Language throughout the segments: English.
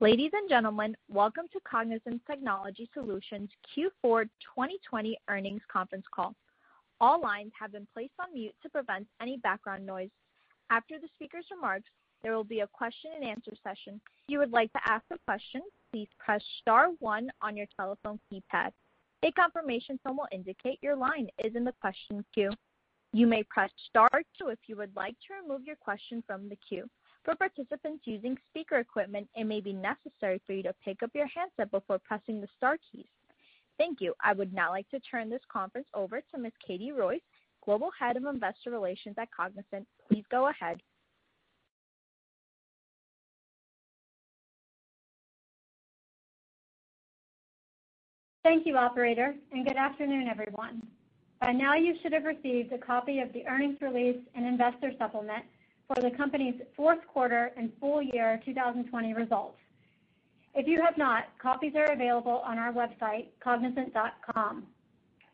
Ladies and gentlemen, welcome to Cognizant Technology Solutions Q4 2020 earnings conference call. All lines have been placed on mute to prevent any background noise. After the speaker's remarks, there will be a question and answer session. If you would like to ask a question, please press star one on your telephone keypad. A confirmation tone will indicate your line is in the question queue. You may press star two if you would like to remove your question from the queue. For participants using speaker equipment, it may be necessary for you to pick up your handset before pressing the star keys. Thank you. I would now like to turn this conference over to Ms. Katie Royce, Global Head of Investor Relations at Cognizant. Please go ahead. Thank you, operator, and good afternoon, everyone. By now, you should have received a copy of the earnings release and investor supplement for the company's fourth quarter and full year 2020 results. If you have not, copies are available on our website, cognizant.com.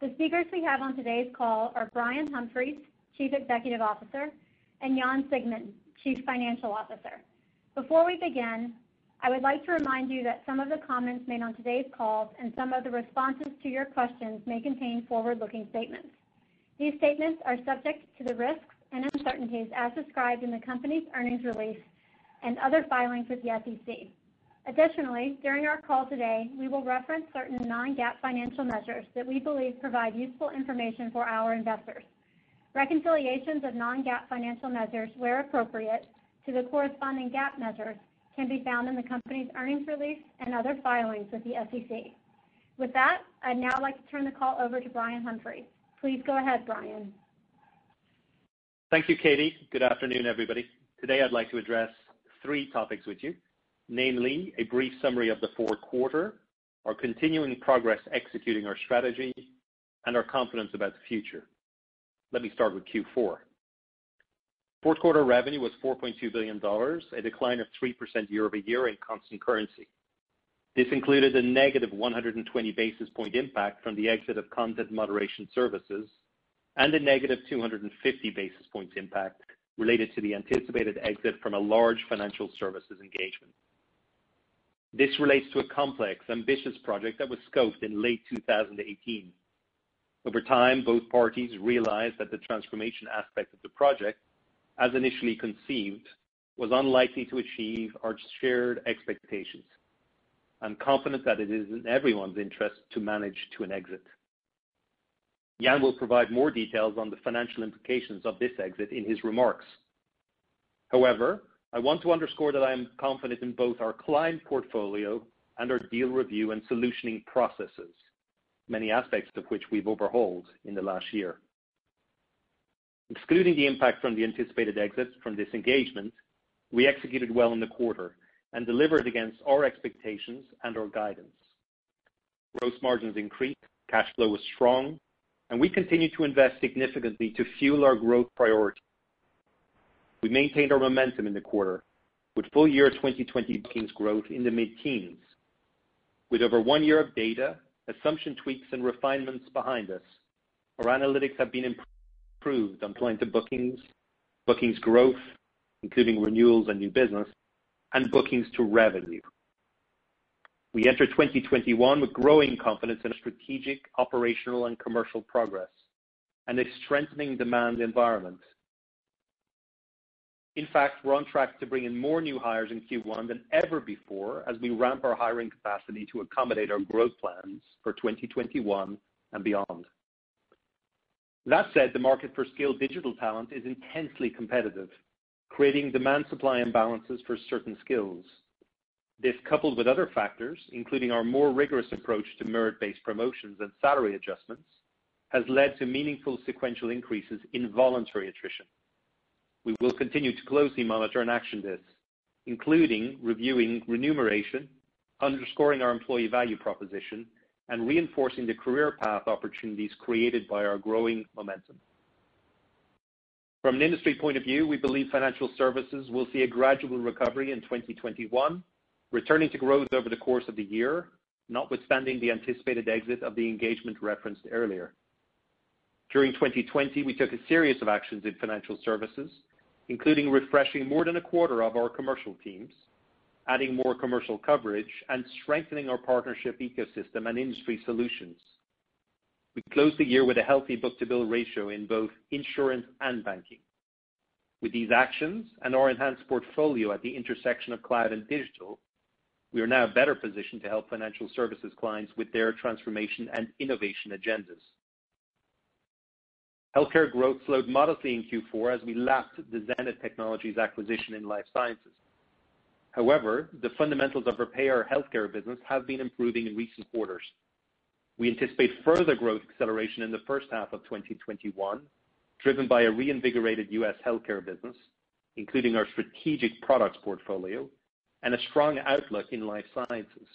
The speakers we have on today's call are Brian Humphries, Chief Executive Officer, and Jan Siegmund, Chief Financial Officer. Before we begin, I would like to remind you that some of the comments made on today's call and some of the responses to your questions may contain forward-looking statements. These statements are subject to the risks and uncertainties as described in the company's earnings release and other filings with the SEC. Additionally, during our call today, we will reference certain non-GAAP financial measures that we believe provide useful information for our investors. Reconciliations of non-GAAP financial measures, where appropriate, to the corresponding GAAP measures can be found in the company's earnings release and other filings with the SEC. With that, I'd now like to turn the call over to Brian Humphries. Please go ahead, Brian. Thank you, Katie. Good afternoon, everybody. Today, I'd like to address three topics with you, namely a brief summary of the fourth quarter, our continuing progress executing our strategy, and our confidence about the future. Let me start with Q4. Fourth quarter revenue was $4.2 billion, a decline of 3% year-over-year in constant currency. This included a negative 120 basis point impact from the exit of content moderation services and a negative 250 basis points impact related to the anticipated exit from a large financial services engagement. This relates to a complex, ambitious project that was scoped in late 2018. Over time, both parties realized that the transformation aspect of the project, as initially conceived, was unlikely to achieve our shared expectations. I'm confident that it is in everyone's interest to manage to an exit. Jan will provide more details on the financial implications of this exit in his remarks. However, I want to underscore that I am confident in both our client portfolio and our deal review and solutioning processes, many aspects of which we've overhauled in the last year. Excluding the impact from the anticipated exits from this engagement, we executed well in the quarter and delivered against our expectations and our guidance. Gross margins increased, cash flow was strong, and we continue to invest significantly to fuel our growth priorities. We maintained our momentum in the quarter with full year 2020 bookings growth in the mid-teens. With over one year of data, assumption tweaks, and refinements behind us, our analytics have been improved on client to bookings, bookings growth, including renewals and new business, and bookings to revenue. We enter 2021 with growing confidence in a strategic, operational, and commercial progress and a strengthening demand environment. In fact, we're on track to bring in more new hires in Q1 than ever before as we ramp our hiring capacity to accommodate our growth plans for 2021 and beyond. That said, the market for skilled digital talent is intensely competitive, creating demand-supply imbalances for certain skills. This, coupled with other factors, including our more rigorous approach to merit-based promotions and salary adjustments, has led to meaningful sequential increases in voluntary attrition. We will continue to closely monitor and action this, including reviewing remuneration, underscoring our employee value proposition, and reinforcing the career path opportunities created by our growing momentum. From an industry point of view, we believe financial services will see a gradual recovery in 2021, returning to growth over the course of the year, notwithstanding the anticipated exit of the engagement referenced earlier. During 2020, we took a series of actions in financial services, including refreshing more than a quarter of our commercial teams, adding more commercial coverage, and strengthening our partnership ecosystem and industry solutions. We closed the year with a healthy book-to-bill ratio in both insurance and banking. With these actions and our enhanced portfolio at the intersection of cloud and digital, we are now better positioned to help financial services clients with their transformation and innovation agendas. Healthcare growth slowed modestly in Q4 as we lapped the Zenith Technologies acquisition in life sciences. However, the fundamentals of our payer healthcare business have been improving in recent quarters. We anticipate further growth acceleration in the first half of 2021, driven by a reinvigorated U.S. healthcare business, including our strategic products portfolio and a strong outlook in life sciences.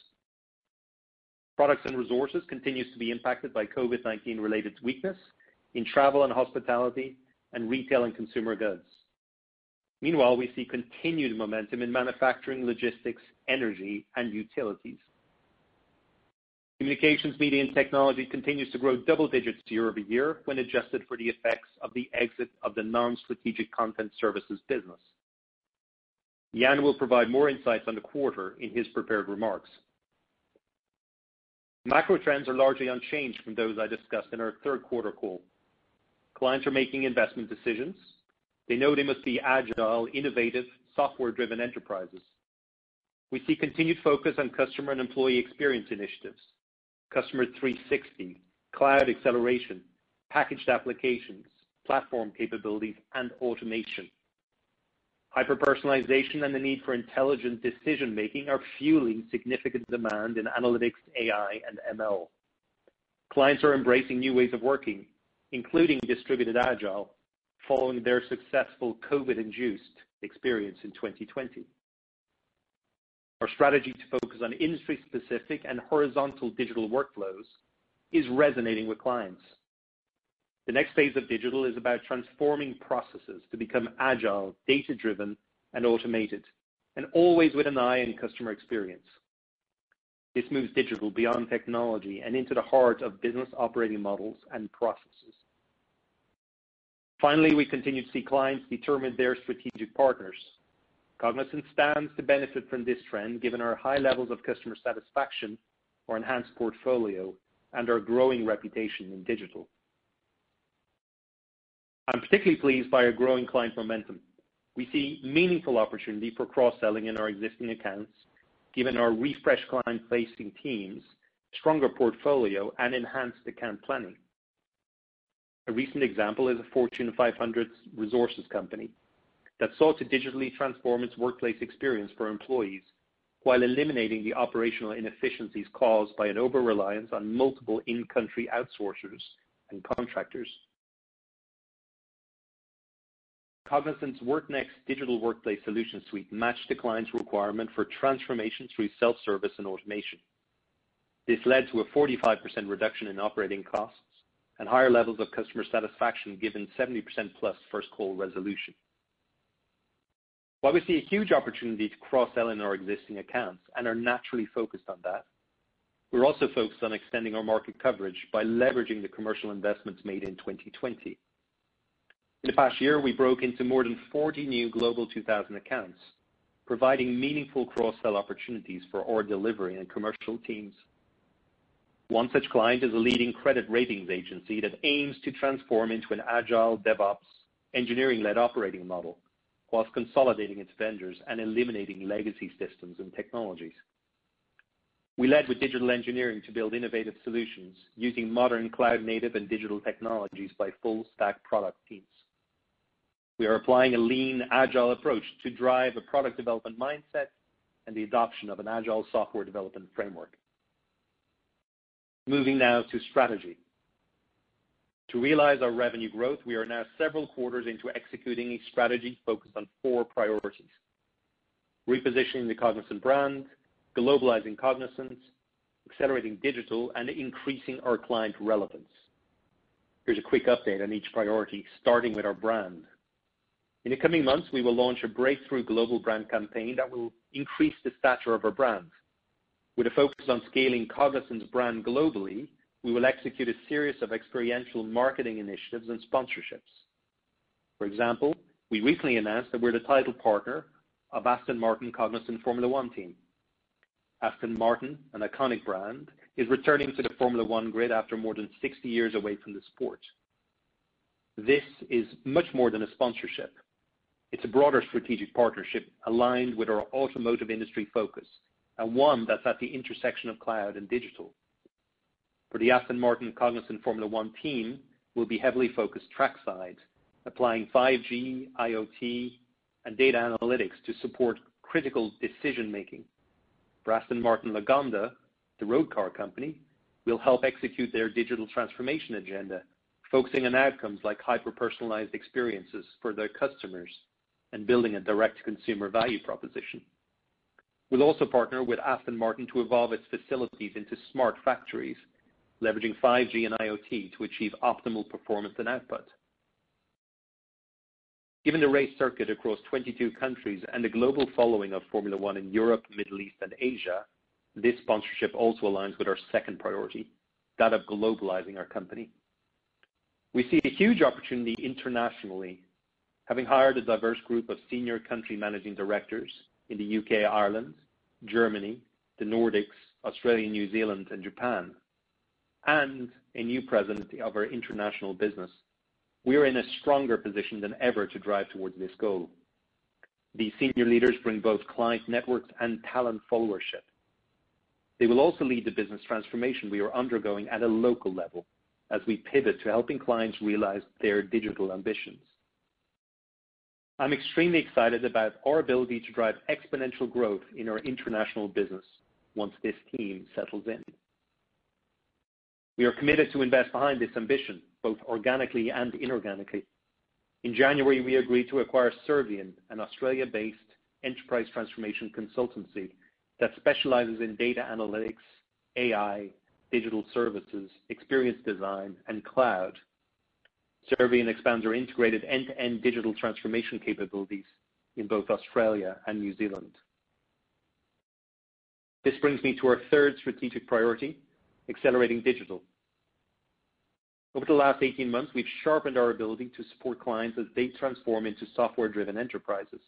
Products and resources continues to be impacted by COVID-19 related weakness in travel and hospitality and retail and consumer goods. Meanwhile, we see continued momentum in manufacturing, logistics, energy, and utilities. Communications, media, and technology continues to grow double digits year-over-year when adjusted for the effects of the exit of the non-strategic content services business. Jan will provide more insights on the quarter in his prepared remarks. Macro trends are largely unchanged from those I discussed in our third quarter call. Clients are making investment decisions. They know they must be agile, innovative, software-driven enterprises. We see continued focus on customer and employee experience initiatives, Customer 360, cloud acceleration, packaged applications, platform capabilities, and automation. Hyper-personalization and the need for intelligent decision-making are fueling significant demand in analytics, AI, and ML. Clients are embracing new ways of working, including distributed agile, following their successful COVID-induced experience in 2020. Our strategy to focus on industry-specific and horizontal digital workflows is resonating with clients. The next phase of digital is about transforming processes to become agile, data-driven, and automated, and always with an eye on customer experience. This moves digital beyond technology and into the heart of business operating models and processes. Finally, we continue to see clients determine their strategic partners. Cognizant stands to benefit from this trend given our high levels of customer satisfaction, our enhanced portfolio, and our growing reputation in digital. I'm particularly pleased by our growing client momentum. We see meaningful opportunity for cross-selling in our existing accounts, given our refreshed client-facing teams, stronger portfolio, and enhanced account planning. A recent example is a Fortune 500 resources company that sought to digitally transform its workplace experience for employees while eliminating the operational inefficiencies caused by an over-reliance on multiple in-country outsourcers and contractors. Cognizant's WorkNext digital workplace solution suite matched the client's requirement for transformation through self-service and automation. This led to a 45% reduction in operating costs and higher levels of customer satisfaction, given 70%+ first call resolution. While we see a huge opportunity to cross-sell in our existing accounts and are naturally focused on that, we're also focused on extending our market coverage by leveraging the commercial investments made in 2020. In the past year, we broke into more than 40 new Global 2000 accounts, providing meaningful cross-sell opportunities for our delivery and commercial teams. One such client is a leading credit ratings agency that aims to transform into an agile DevOps engineering-led operating model whilst consolidating its vendors and eliminating legacy systems and technologies. We led with digital engineering to build innovative solutions using modern cloud-native and digital technologies by full-stack product teams. We are applying a lean, agile approach to drive a product development mindset and the adoption of an agile software development framework. Moving now to strategy. To realize our revenue growth, we are now several quarters into executing a strategy focused on four priorities: repositioning the Cognizant brand, globalizing Cognizant, accelerating digital, and increasing our client relevance. Here's a quick update on each priority, starting with our brand. In the coming months, we will launch a breakthrough global brand campaign that will increase the stature of our brands. With a focus on scaling Cognizant's brand globally, we will execute a series of experiential marketing initiatives and sponsorships. For example, we recently announced that we're the title partner of Aston Martin Cognizant Formula One team. Aston Martin, an iconic brand, is returning to the Formula One grid after more than 60 years away from the sport. This is much more than a sponsorship. It's a broader strategic partnership aligned with our automotive industry focus, and one that's at the intersection of cloud and digital. For the Aston Martin Cognizant Formula One team, we'll be heavily focused trackside, applying 5G, IoT, and data analytics to support critical decision-making. For Aston Martin Lagonda, the road car company, we'll help execute their digital transformation agenda, focusing on outcomes like hyper-personalized experiences for their customers and building a direct consumer value proposition. We'll also partner with Aston Martin to evolve its facilities into smart factories, leveraging 5G and IoT to achieve optimal performance and output. Given the race circuit across 22 countries and the global following of Formula One in Europe, Middle East, and Asia, this sponsorship also aligns with our second priority, that of globalizing our company. We see a huge opportunity internationally, having hired a diverse group of senior country managing directors in the U.K., Ireland, Germany, the Nordics, Australia, New Zealand, and Japan, and a new president of our international business. We are in a stronger position than ever to drive towards this goal. These senior leaders bring both client networks and talent followership. They will also lead the business transformation we are undergoing at a local level as we pivot to helping clients realize their digital ambitions. I'm extremely excited about our ability to drive exponential growth in our international business once this team settles in. We are committed to invest behind this ambition, both organically and inorganically. In January, we agreed to acquire Servian, an Australia-based enterprise transformation consultancy that specializes in data analytics, AI, digital services, experience design, and cloud. Servian expands our integrated end-to-end digital transformation capabilities in both Australia and New Zealand. This brings me to our third strategic priority, accelerating digital. Over the last 18 months, we've sharpened our ability to support clients as they transform into software-driven enterprises.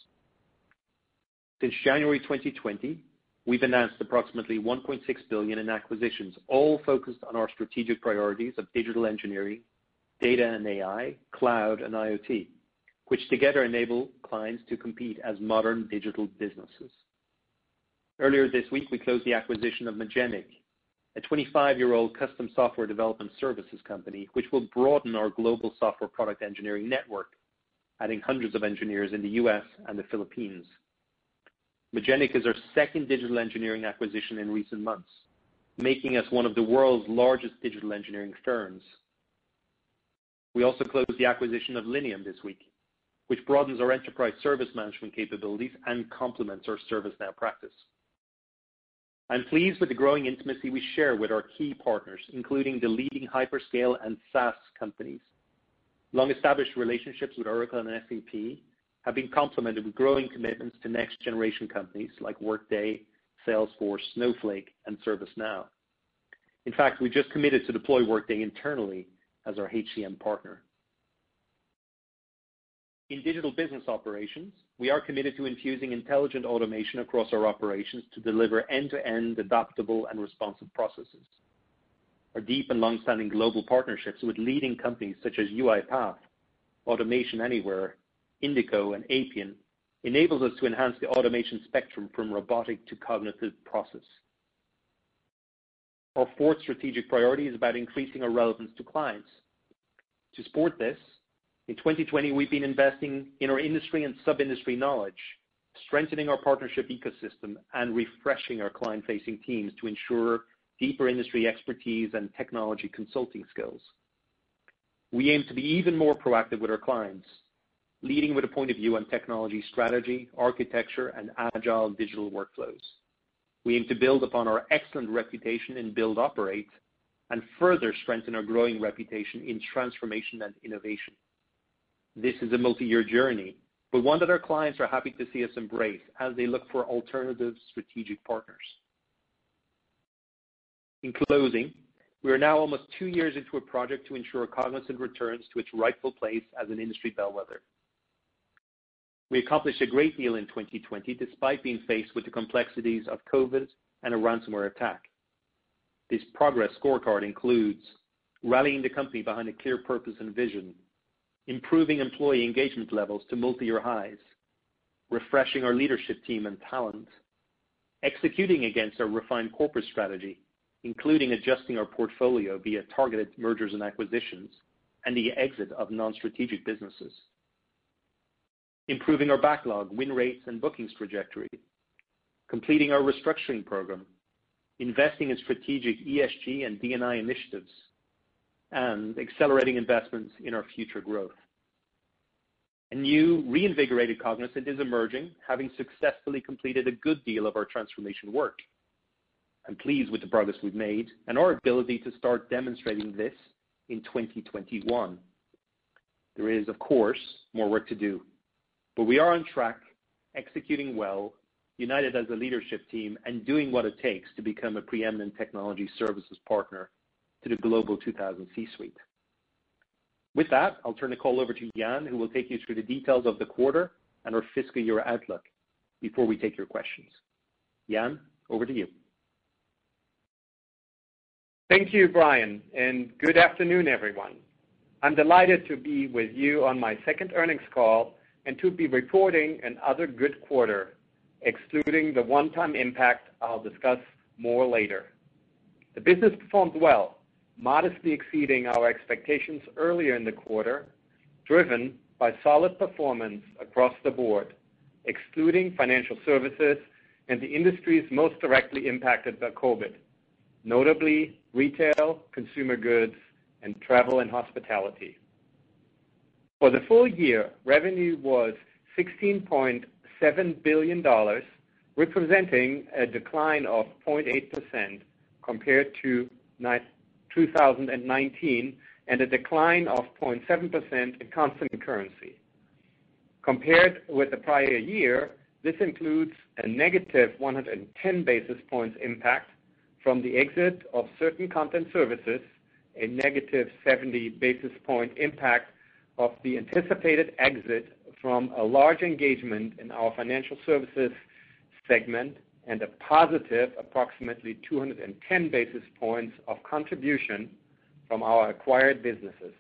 Since January 2020, we've announced approximately 1.6 billion in acquisitions, all focused on our strategic priorities of digital engineering, data and AI, cloud, and IoT, which together enable clients to compete as modern digital businesses. Earlier this week, we closed the acquisition of Magenic, a 25-year-old custom software development services company, which will broaden our global software product engineering network, adding hundreds of engineers in the U.S. and the Philippines. Magenic is our second digital engineering acquisition in recent months, making us one of the world's largest digital engineering firms. We also closed the acquisition of Linium this week, which broadens our enterprise service management capabilities and complements our ServiceNow practice. I'm pleased with the growing intimacy we share with our key partners, including the leading hyperscale and SaaS companies. Long-established relationships with Oracle and SAP have been complemented with growing commitments to next-generation companies like Workday, Salesforce, Snowflake, and ServiceNow. In fact, we just committed to deploy Workday internally as our HCM partner. In digital business operations, we are committed to infusing intelligent automation across our operations to deliver end-to-end adaptable and responsive processes. Our deep and long-standing global partnerships with leading companies such as UiPath, Automation Anywhere, Indico, and Appian enables us to enhance the automation spectrum from robotic to cognitive process. Our fourth strategic priority is about increasing our relevance to clients. To support this, in 2020, we've been investing in our industry and sub-industry knowledge, strengthening our partnership ecosystem, and refreshing our client-facing teams to ensure deeper industry expertise and technology consulting skills. We aim to be even more proactive with our clients, leading with a point of view on technology strategy, architecture, and agile digital workflows. We aim to build upon our excellent reputation in build operate and further strengthen our growing reputation in transformation and innovation. This is a multi-year journey, but one that our clients are happy to see us embrace as they look for alternative strategic partners. In closing, we are now almost two years into a project to ensure Cognizant returns to its rightful place as an industry bellwether. We accomplished a great deal in 2020 despite being faced with the complexities of COVID and a ransomware attack. This progress scorecard includes rallying the company behind a clear purpose and vision, improving employee engagement levels to multi-year highs, refreshing our leadership team and talent, executing against our refined corporate strategy, including adjusting our portfolio via targeted mergers and acquisitions, and the exit of non-strategic businesses. Improving our backlog, win rates, and bookings trajectory, completing our restructuring program, investing in strategic ESG and D&I initiatives, and accelerating investments in our future growth. A new reinvigorated Cognizant is emerging, having successfully completed a good deal of our transformation work. I'm pleased with the progress we've made and our ability to start demonstrating this in 2021. There is, of course, more work to do, but we are on track, executing well, united as a leadership team, and doing what it takes to become a preeminent technology services partner to the Global 2000 C-suite. With that, I'll turn the call over to Jan, who will take you through the details of the quarter and our fiscal year outlook before we take your questions. Jan, over to you. Thank you, Brian, and good afternoon, everyone. I'm delighted to be with you on my second earnings call and to be reporting another good quarter, excluding the one-time impact I'll discuss more later. The business performed well, modestly exceeding our expectations earlier in the quarter, driven by solid performance across the board, excluding financial services and the industries most directly impacted by COVID, notably retail, consumer goods, and travel and hospitality. For the full year, revenue was $16.7 billion, representing a decline of 0.8% compared to 2019, and a decline of 0.7% in constant currency. Compared with the prior year, this includes a negative 110 basis points impact from the exit of certain content services, a negative 70 basis point impact of the anticipated exit from a large engagement in our financial services segment, and a positive approximately 210 basis points of contribution from our acquired businesses.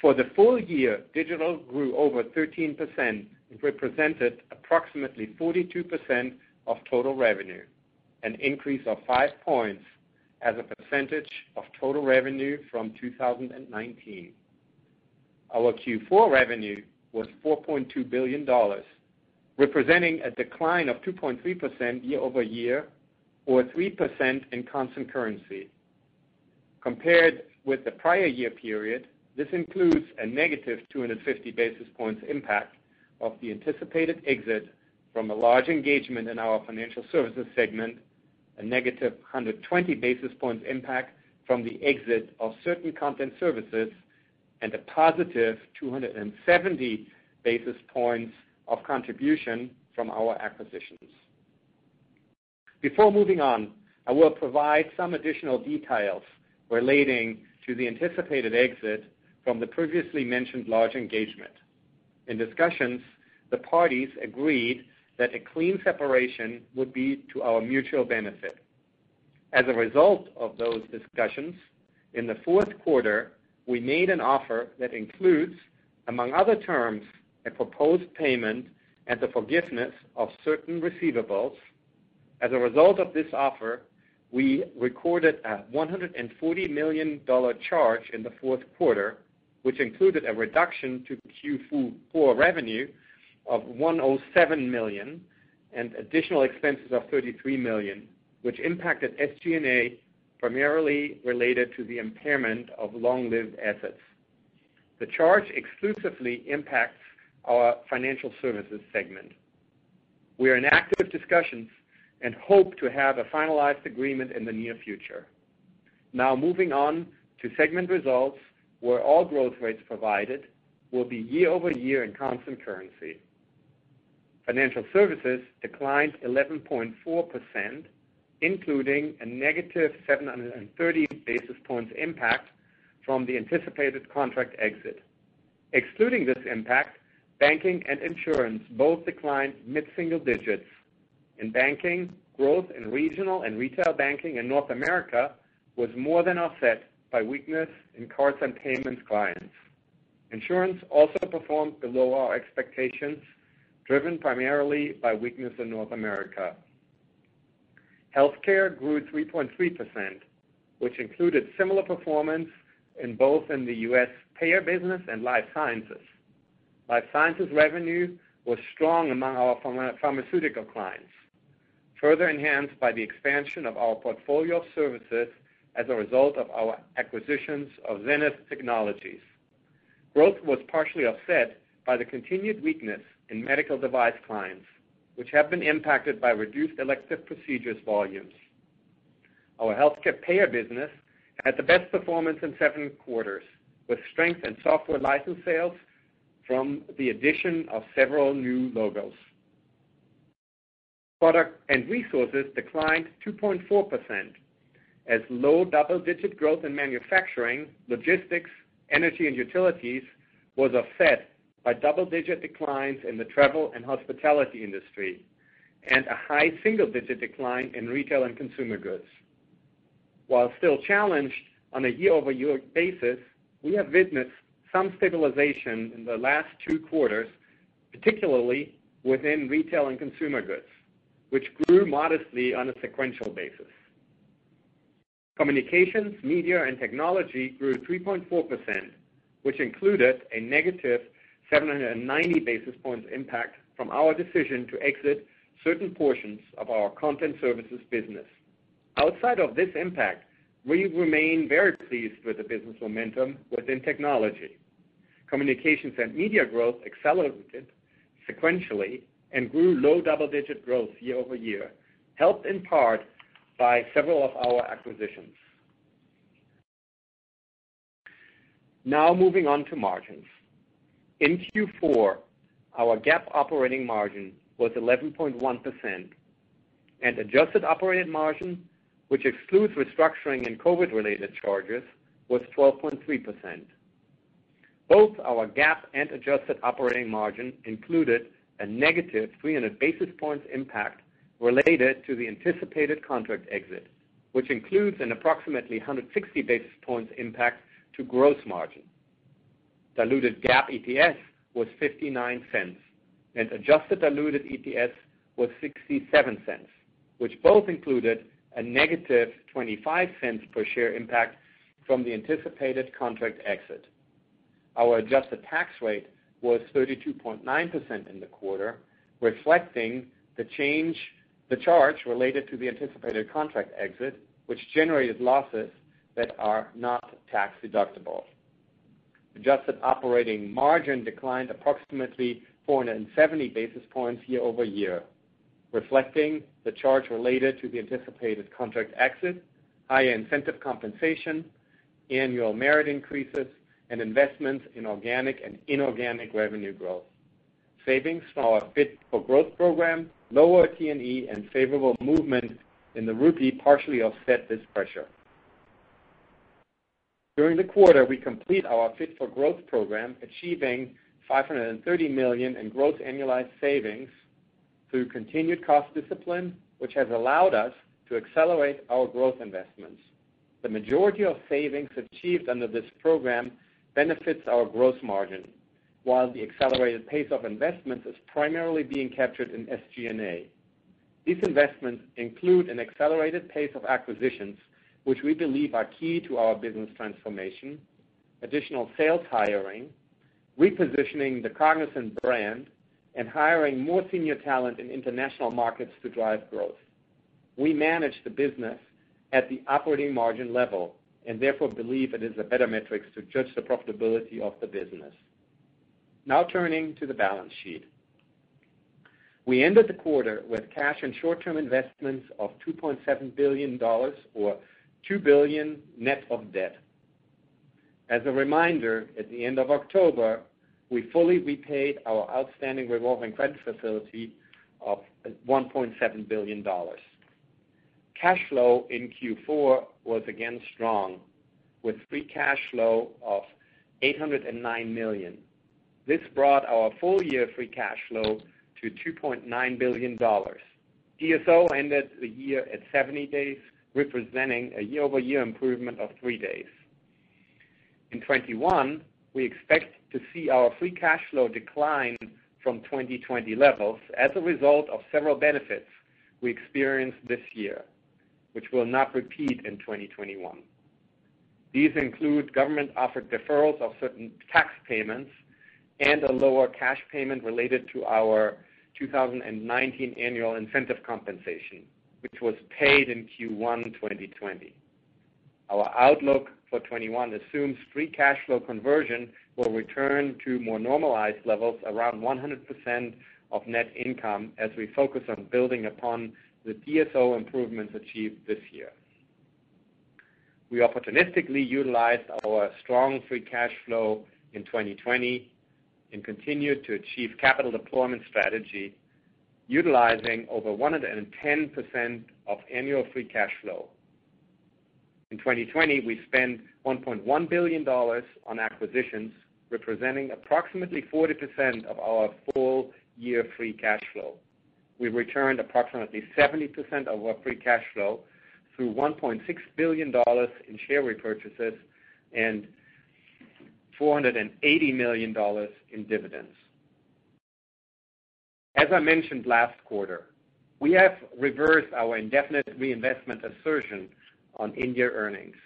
For the full year, digital grew over 13% and represented approximately 42% of total revenue, an increase of five points as a percentage of total revenue from 2019. Our Q4 revenue was $4.2 billion, representing a decline of 2.3% year-over-year, or 3% in constant currency. Compared with the prior year period, this includes a negative 250 basis points impact of the anticipated exit from a large engagement in our financial services segment, a negative 120 basis points impact from the exit of certain content services, and a positive 270 basis points of contribution from our acquisitions. Before moving on, I will provide some additional details relating to the anticipated exit from the previously mentioned large engagement. In discussions, the parties agreed that a clean separation would be to our mutual benefit. As a result of those discussions, in the fourth quarter, we made an offer that includes, among other terms, a proposed payment and the forgiveness of certain receivables. As a result of this offer, we recorded a $140 million charge in the fourth quarter, which included a reduction to Q4 revenue of 107 million and additional expenses of 33 million, which impacted SG&A primarily related to the impairment of long-lived assets. The charge exclusively impacts our financial services segment. We are in active discussions and hope to have a finalized agreement in the near future. Now moving on to segment results, where all growth rates provided will be year-over-year in constant currency. Financial services declined 11.4%, including a negative 730 basis points impact from the anticipated contract exit. Excluding this impact, banking and insurance both declined mid-single digits. In banking, growth in regional and retail banking in North America was more than offset by weakness in cards and payments clients. Insurance also performed below our expectations, driven primarily by weakness in North America. Healthcare grew 3.3%, which included similar performance in both in the U.S. payer business and life sciences. Life sciences revenue was strong among our pharmaceutical clients, further enhanced by the expansion of our portfolio of services as a result of our acquisitions of Zenith Technologies. Growth was partially offset by the continued weakness in medical device clients, which have been impacted by reduced elective procedures volumes. Our healthcare payer business had the best performance in seven quarters, with strength in software license sales from the addition of several new logos. Product and resources declined 2.4% as low double-digit growth in manufacturing, logistics, energy, and utilities was offset by double-digit declines in the travel and hospitality industry and a high single-digit decline in retail and consumer goods. While still challenged on a year-over-year basis, we have witnessed some stabilization in the last two quarters, particularly within retail and consumer goods, which grew modestly on a sequential basis. Communications, media, and technology grew 3.4%, which included a negative 790 basis points impact from our decision to exit certain portions of our content services business. Outside of this impact, we remain very pleased with the business momentum within technology. Communications and media growth accelerated sequentially and grew low double-digit growth year-over-year, helped in part by several of our acquisitions. Now moving on to margins. In Q4, our GAAP operating margin was 11.1%, and adjusted operating margin, which excludes restructuring and COVID-related charges, was 12.3%. Both our GAAP and adjusted operating margin included a negative 300 basis points impact related to the anticipated contract exit, which includes an approximately 160 basis points impact to gross margin. Diluted GAAP EPS was $0.59, and adjusted diluted EPS was $0.67, which both included a negative $0.25 per share impact from the anticipated contract exit. Our adjusted tax rate was 32.9% in the quarter, reflecting the change, the charge related to the anticipated contract exit, which generated losses that are not tax-deductible. Adjusted operating margin declined approximately 470 basis points year-over-year, reflecting the charge related to the anticipated contract exit, higher incentive compensation, annual merit increases, and investments in organic and inorganic revenue growth. Savings from our Fit for Growth program, lower T&E, and favorable movement in the rupee partially offset this pressure. During the quarter, we complete our Fit for Growth program, achieving 530 million in gross annualized savings through continued cost discipline, which has allowed us to accelerate our growth investments. The majority of savings achieved under this program benefits our gross margin, while the accelerated pace of investments is primarily being captured in SG&A. These investments include an accelerated pace of acquisitions, which we believe are key to our business transformation, additional sales hiring, repositioning the Cognizant brand, and hiring more senior talent in international markets to drive growth. We manage the business at the operating margin level and therefore believe it is a better metric to judge the profitability of the business. Now turning to the balance sheet. We ended the quarter with cash and short-term investments of $2.7 billion, or 2 billion net of debt. As a reminder, at the end of October, we fully repaid our outstanding revolving credit facility of $1.7 billion. Cash flow in Q4 was again strong, with free cash flow of 809 million. This brought our full-year free cash flow to $2.9 billion. DSO ended the year at 70 days, representing a year-over-year improvement of three days. In 2021, we expect to see our free cash flow decline from 2020 levels as a result of several benefits we experienced this year, which will not repeat in 2021. These include government-offered deferrals of certain tax payments and a lower cash payment related to our 2019 annual incentive compensation, which was paid in Q1 2020. Our outlook for 2021 assumes free cash flow conversion will return to more normalized levels around 100% of net income as we focus on building upon the DSO improvements achieved this year. We opportunistically utilized our strong free cash flow in 2020 and continued to achieve capital deployment strategy, utilizing over 110% of annual free cash flow. In 2020, we spent $1.1 billion on acquisitions, representing approximately 40% of our full-year free cash flow. We returned approximately 70% of our free cash flow through $1.6 billion in share repurchases and $480 million in dividends. As I mentioned last quarter, we have reversed our indefinite reinvestment assertion on India earnings.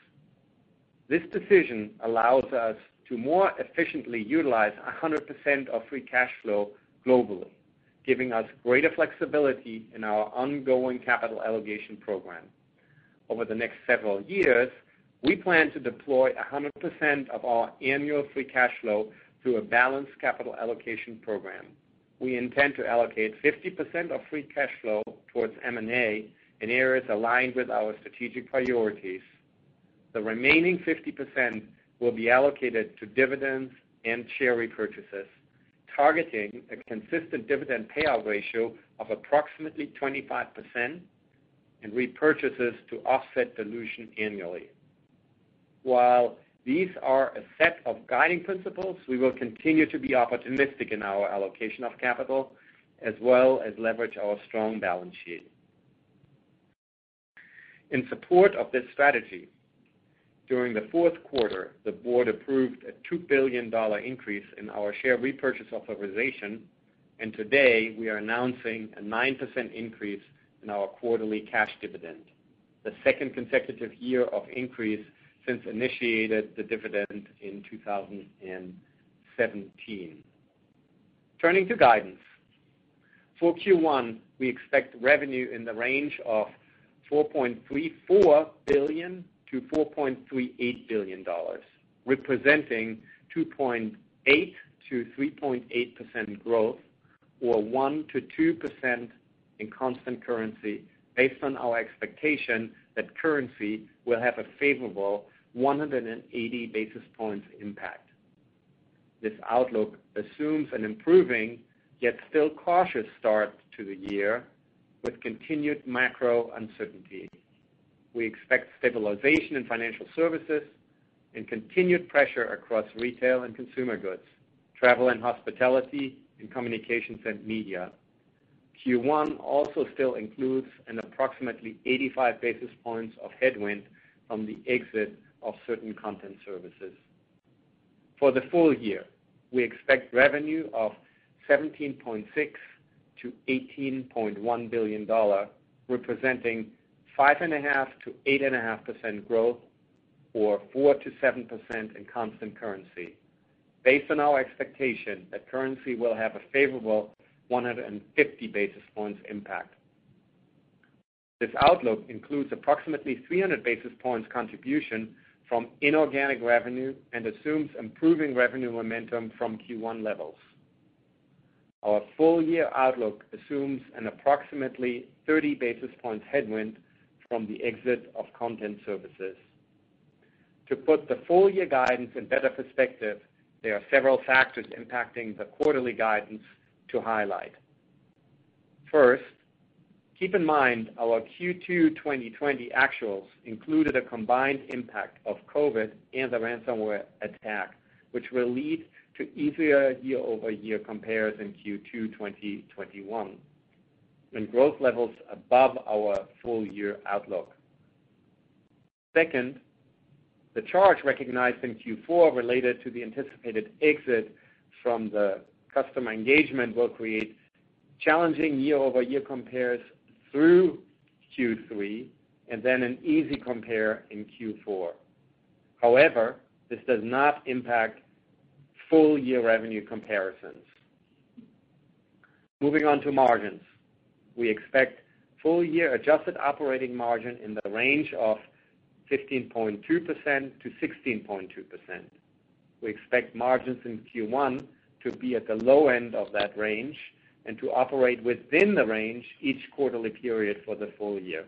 This decision allows us to more efficiently utilize 100% of free cash flow globally, giving us greater flexibility in our ongoing capital allocation program. Over the next several years, we plan to deploy 100% of our annual free cash flow through a balanced capital allocation program. We intend to allocate 50% of free cash flow towards M&A in areas aligned with our strategic priorities. The remaining 50% will be allocated to dividends and share repurchases, targeting a consistent dividend payout ratio of approximately 25% and repurchases to offset dilution annually. While these are a set of guiding principles, we will continue to be opportunistic in our allocation of capital, as well as leverage our strong balance sheet. In support of this strategy, during the fourth quarter, the board approved a $2 billion increase in our share repurchase authorization, and today we are announcing a 9% increase in our quarterly cash dividend, the second consecutive year of increase since initiated the dividend in 2017. Turning to guidance. For Q1, we expect revenue in the range of $4.34 billion-$4.38 billion, representing 2.8%-3.8% growth, or 1%-2% in constant currency, based on our expectation that currency will have a favorable 180 basis points impact. This outlook assumes an improving, yet still cautious start to the year with continued macro uncertainty. We expect stabilization in financial services and continued pressure across retail and consumer goods, travel and hospitality, and communications and media. Q1 also still includes an approximately 85 basis points of headwind from the exit of certain content services. For the full year, we expect revenue of $17.6 billion-$18.1 billion, representing 5.5%-8.5% growth, or 4%-7% in constant currency, based on our expectation that currency will have a favorable 150 basis points impact. This outlook includes approximately 300 basis points contribution from inorganic revenue and assumes improving revenue momentum from Q1 levels. Our full-year outlook assumes an approximately 30 basis points headwind from the exit of content services. To put the full-year guidance in better perspective, there are several factors impacting the quarterly guidance to highlight. First, keep in mind our Q2 2020 actuals included a combined impact of COVID and the ransomware attack, which will lead to easier year-over-year compares in Q2 2021, and growth levels above our full year outlook. Second, the charge recognized in Q4 related to the anticipated exit from the customer engagement will create challenging year-over-year compares through Q3 and then an easy compare in Q4. However, this does not impact full year revenue comparisons. Moving on to margins. We expect full year adjusted operating margin in the range of 15.2%-16.2%. We expect margins in Q1 to be at the low end of that range and to operate within the range each quarterly period for the full year.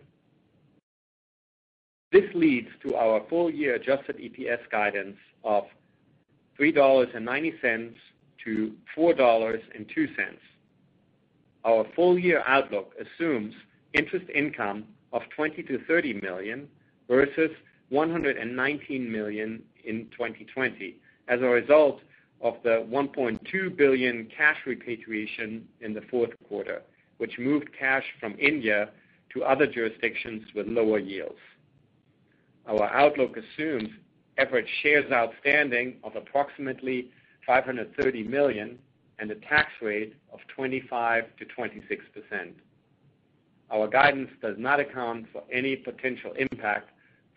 This leads to our full year adjusted EPS guidance of $3.90-$4.02. Our full year outlook assumes interest income of $20 million-$30 million versus 119 million in 2020 as a result of the 1.2 billion cash repatriation in the fourth quarter, which moved cash from India to other jurisdictions with lower yields. Our outlook assumes average shares outstanding of approximately 530 million and a tax rate of 25%-26%. Our guidance does not account for any potential impact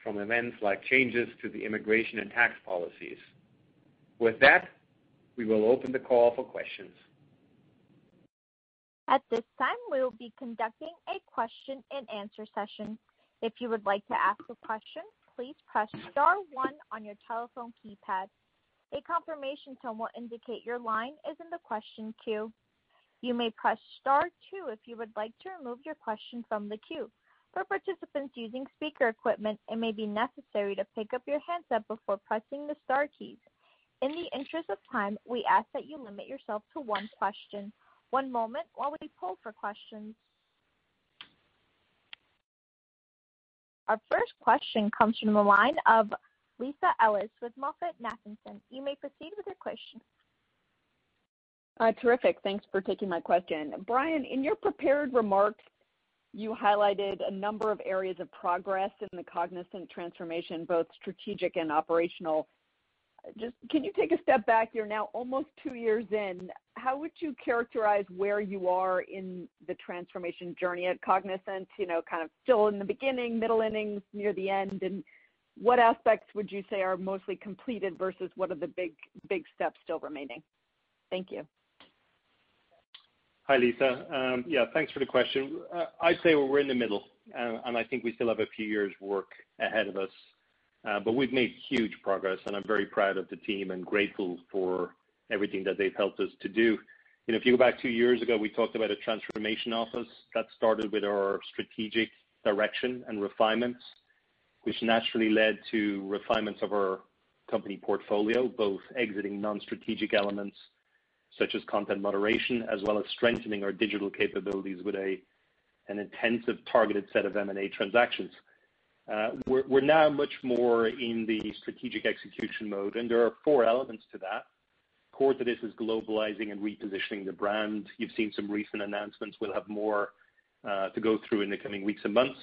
from events like changes to the immigration and tax policies. With that, we will open the call for questions. At this time, we will be conducting a question and answer session. If you would like to ask a question, please press star one on your telephone keypad. A confirmation tone will indicate your line is in the question queue. You may press star two if you would like to remove your question from the queue. For participants using speaker equipment, it may be necessary to pick up your handset before pressing the star keys. In the interest of time, we ask that you limit yourself to one question. One moment while we poll for questions. Our first question comes from the line of Lisa Ellis with MoffettNathanson. You may proceed with your question. Uh, terrific. Thanks for taking my question. Brian, in your prepared remarks, you highlighted a number of areas of progress in the Cognizant transformation, both strategic and operational. Just can you take a step back? You're now almost two years in. How would you characterize where you are in the transformation journey at Cognizant? You know, kind of still in the beginning, middle innings, near the end? And what aspects would you say are mostly completed versus what are the big, big steps still remaining? Thank you. Hi, Lisa. Um, yeah, thanks for the question. Uh, I'd say we're in the middle, and I think we still have a few years' work ahead of us. Uh, we've made huge progress, and I'm very proud of the team and grateful for everything that they've helped us to do. You know, if you go back two years ago, we talked about a transformation office that started with our strategic direction and refinements, which naturally led to refinements of our company portfolio, both exiting non-strategic elements such as content moderation, as well as strengthening our digital capabilities with a an intensive targeted set of M&A transactions. We're now much more in the strategic execution mode, and there are four elements to that. Core to this is globalizing and repositioning the brand. You've seen some recent announcements. We'll have more uh, to go through in the coming weeks and months.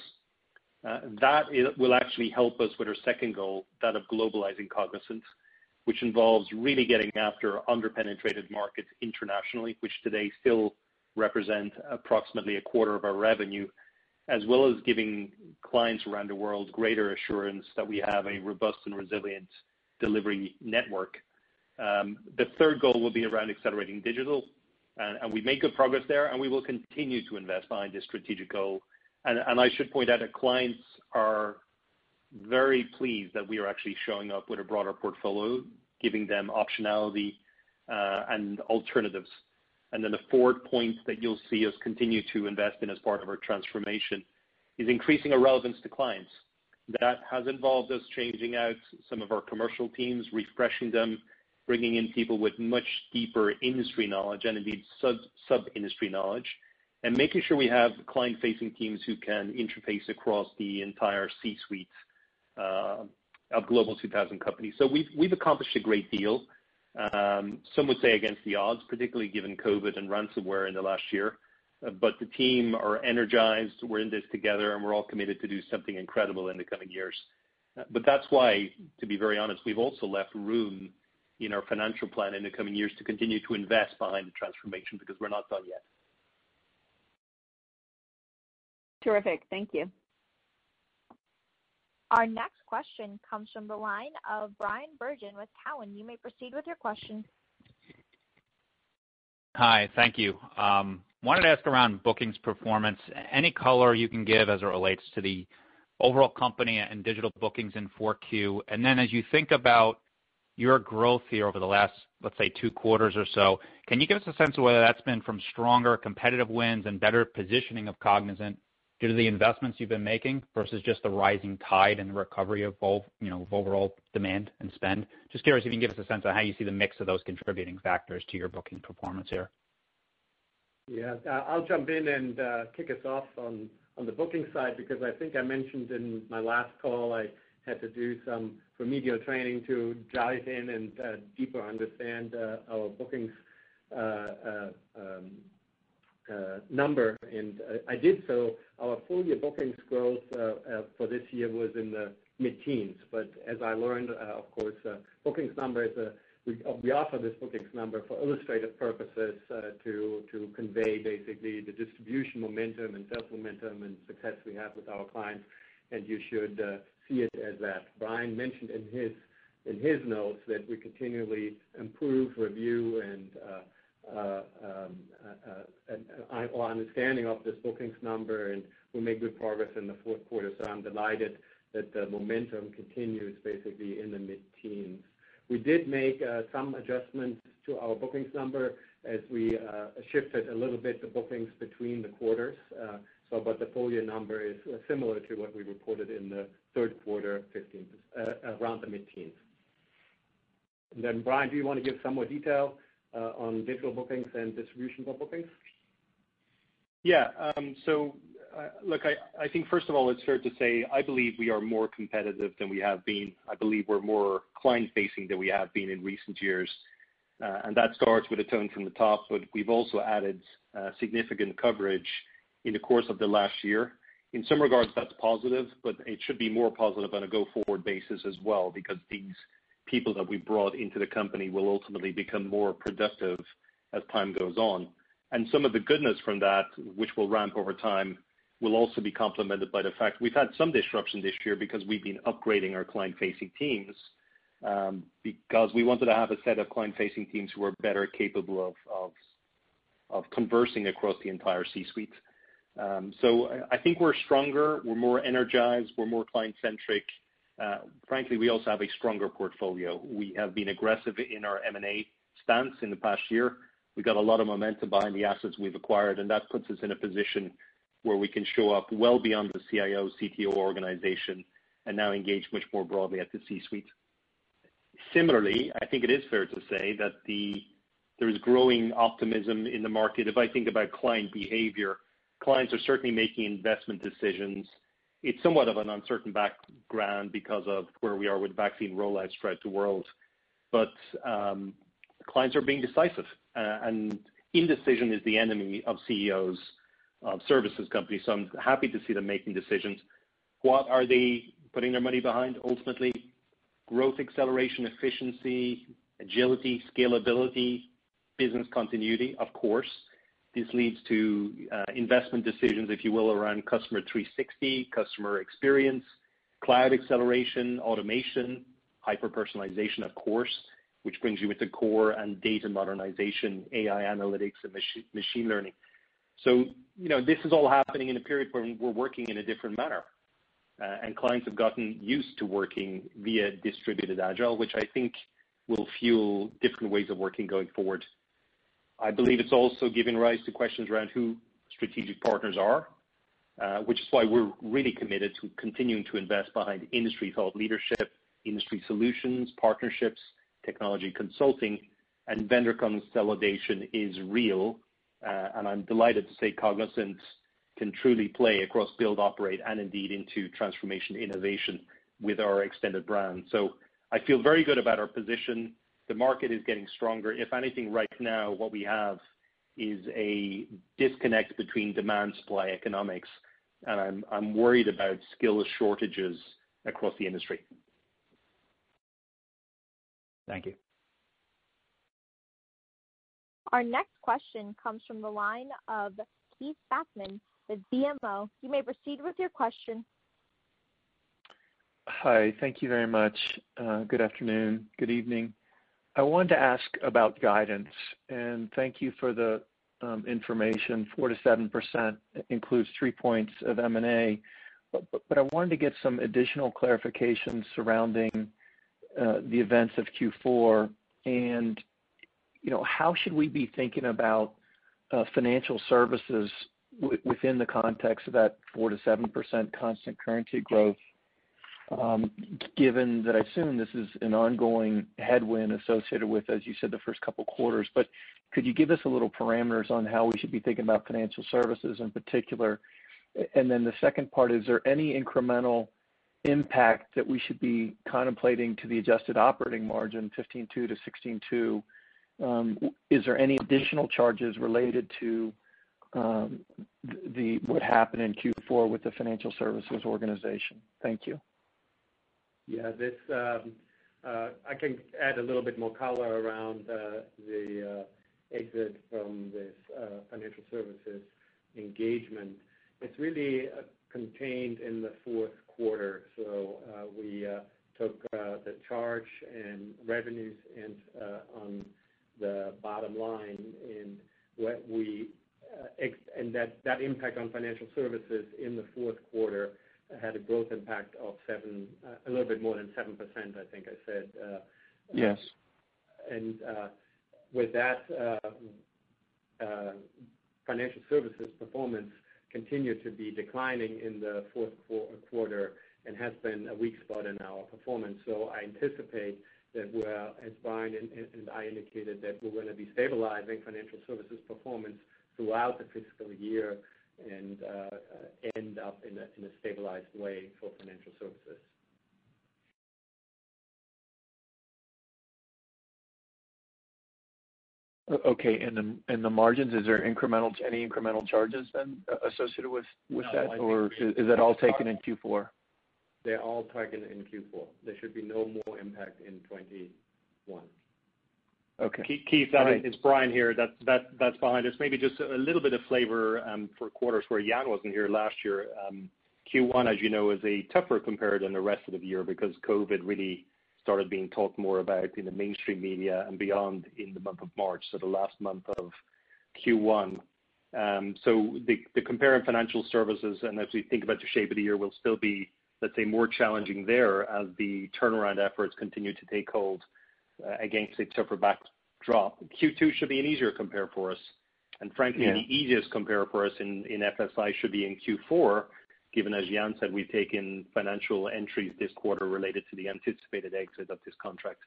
Uh, that will actually help us with our second goal, that of globalizing Cognizant, which involves really getting after under-penetrated markets internationally, which today still represent approximately a quarter of our revenue, as well as giving clients around the world greater assurance that we have a robust and resilient delivery network. Um, the third goal will be around accelerating digital, and we've made good progress there, and we will continue to invest behind this strategic goal. And and I should point out that clients are very pleased that we are actually showing up with a broader portfolio, giving them optionality, uh, and alternatives. Then the fourth point that you'll see us continue to invest in as part of our transformation is increasing our relevance to clients. That has involved us changing out some of our commercial teams, refreshing them, bringing in people with much deeper industry knowledge and indeed sub-industry knowledge, and making sure we have client-facing teams who can interface across the entire C-suite uh, of Global 2000 companies. So we've accomplished a great deal. Um, some would say against the odds, particularly given COVID and ransomware in the last year. Uh, but the team are energized. We're in this together, and we're all committed to do something incredible in the coming years. Uh, but that's why, to be very honest, we've also left room in our financial plan in the coming years to continue to invest behind the transformation because we're not done yet. Terrific. Thank you. Our next question comes from the line of Bryan Bergin with Cowen. You may proceed with your question. Hi. Thank you. Um, wanted to ask around bookings performance. Any color you can give as it relates to the overall company and digital bookings in 4Q? And then as you think about your growth here over the last, let's say, two quarters or so, can you give us a sense of whether that's been from stronger competitive wins and better positioning of Cognizant due to the investments you've been making versus just the rising tide and the recovery of overall demand and spend? Just curious if you can give us a sense of how you see the mix of those contributing factors to your booking performance here. Yeah. I'll jump in and uh, kick us off on the booking side because I think I mentioned in my last call I had to do some remedial training to dive in and uh, deeper understand uh, our bookings um, number, and I did so. Our full-year bookings growth uh, uh, for this year was in the mid-teens. But as I learned, uh, of course, uh bookings number is uh we offer this bookings number for illustrative purposes to convey basically the distribution momentum and sales momentum and success we have with our clients, and you should see it as that. Brian mentioned in his notes that we continually improve, review, and our understanding of this bookings number, and we made good progress in the fourth quarter. So I'm delighted that the momentum continues basically in the mid-teens. We did make uh, some adjustments to our bookings number as we uh, shifted a little bit the bookings between the quarters. Uh the full-year number is uh, similar to what we reported in the third quarter, around the mid-teens. And then Brian, do you want to give some more detail Uh, on digital bookings and distribution of bookings? Yeah. Um, so uh, look, I think first of all, it's fair to say, I believe we are more competitive than we have been. I believe we're more client-facing than we have been in recent years. Uh, and that starts with a tone from the top, but we've also added significant coverage in the course of the last year. In some regards, that's positive, but it should be more positive on a go-forward basis as well, because these people that we brought into the company will ultimately become more productive as time goes on. And some of the goodness from that, which will ramp over time, will also be complemented by the fact we've had some disruption this year because we've been upgrading our client-facing teams, because we wanted to have a set of client-facing teams who are better capable of of conversing across the entire C-suite. Um, so I think we're stronger, we're more energized, we're more client-centric. Frankly, we also have a stronger portfolio. We have been aggressive in our M&A stance in the past year. We've got a lot of momentum behind the assets we've acquired, and that puts us in a position where we can show up well beyond the CIO, CTO organization and now engage much more broadly at the C-suite. Similarly, I think it is fair to say that the there's growing optimism in the market. If I think about client behavior, clients are certainly making investment decisions. It's somewhat of an uncertain background because of where we are with vaccine rollouts throughout the world. But um, clients are being decisive, uh, and indecision is the enemy of CEOs of services companies. So I'm happy to see them making decisions. What are they putting their money behind? Ultimately, growth acceleration, efficiency, agility, scalability, business continuity, of course. This leads to uh, investment decisions, if you will, around Customer 360, customer experience, cloud acceleration, automation, hyper-personalization, of course, which brings you into core and data modernization, AI analytics, and machine learning. So, you know, this is all happening in a period where we're working in a different manner. Uh, and clients have gotten used to working via distributed agile, which I think will fuel different ways of working going forward. I believe it's also giving rise to questions around who strategic partners are, uh, which is why we're really committed to continuing to invest behind industry thought leadership, industry solutions, partnerships, technology consulting, and vendor consolidation is real. Uh, and I'm delighted to say Cognizant can truly play across build, operate, and indeed into transformation innovation with our extended brand. So I feel very good about our position. The market is getting stronger. If anything, right now, what we have is a disconnect between demand-supply economics, and I'm worried about skill shortages across the industry. Thank you. Our next question comes from the line of Keith Bachman with BMO. You may proceed with your question. Hi. Thank you very much. Uh, good afternoon. Good evening. I wanted to ask about guidance, and thank you for the um, information. 4%-7% includes three points of M&A. But I wanted to get some additional clarification surrounding uh, the events of Q4 and you know, how should we be thinking about uh, financial services within the context of that 4%-7% constant currency growth, Um, given that I assume this is an ongoing headwind associated with, as you said, the first couple quarters. Could you give us a little parameters on how we should be thinking about financial services in particular? And then the second part, is there any incremental impact that we should be contemplating to the adjusted operating margin, 15.2%-16.2%? Um, is there any additional charges related to um, what happened in Q4 with the financial services organization? Thank you. Yeah. This um, uh, I can add a little bit more color around uh, the uh, exit from this financial services engagement. It's really contained in the fourth quarter. So uh we took the charge and revenues and uh on the bottom line, and what we uh ex and that that impact on financial services in the fourth quarter had a growth impact of a little bit more than 7%, I think I said. Uh, yes. Uh, and uh with that, uh, financial services performance continued to be declining in the fourth quarter and has been a weak spot in our performance. So I anticipate that we, as Brian and I indicated, that we're going to be stabilizing financial services performance throughout the fiscal year and uh, end up in a stabilized way for financial services. Okay. And the margins, is there incremental any incremental charges then uh, associated with that? No. Is that all taken in Q4? They're all taken in Q4. There should be no more impact in 2021. Okay. Keith, it's Brian here. That's that that's behind us. Maybe just a little bit of flavor for quarters where Jan wasn't here last year. Q1, as you know, is a tougher compare than the rest of the year because COVID really started being talked more about in the mainstream media and beyond in the month of March, so the last month of Q1. Um so the the compare in financial services, and as we think about the shape of the year, will still be, let's say, more challenging there as the turnaround efforts continue to take hold Uh, against a tougher backdrop. Q2 should be an easier compare for us. And frankly, the easiest compare for us in FSI should be in Q4, given, as Jan said, we've taken financial entries this quarter related to the anticipated exit of this contract.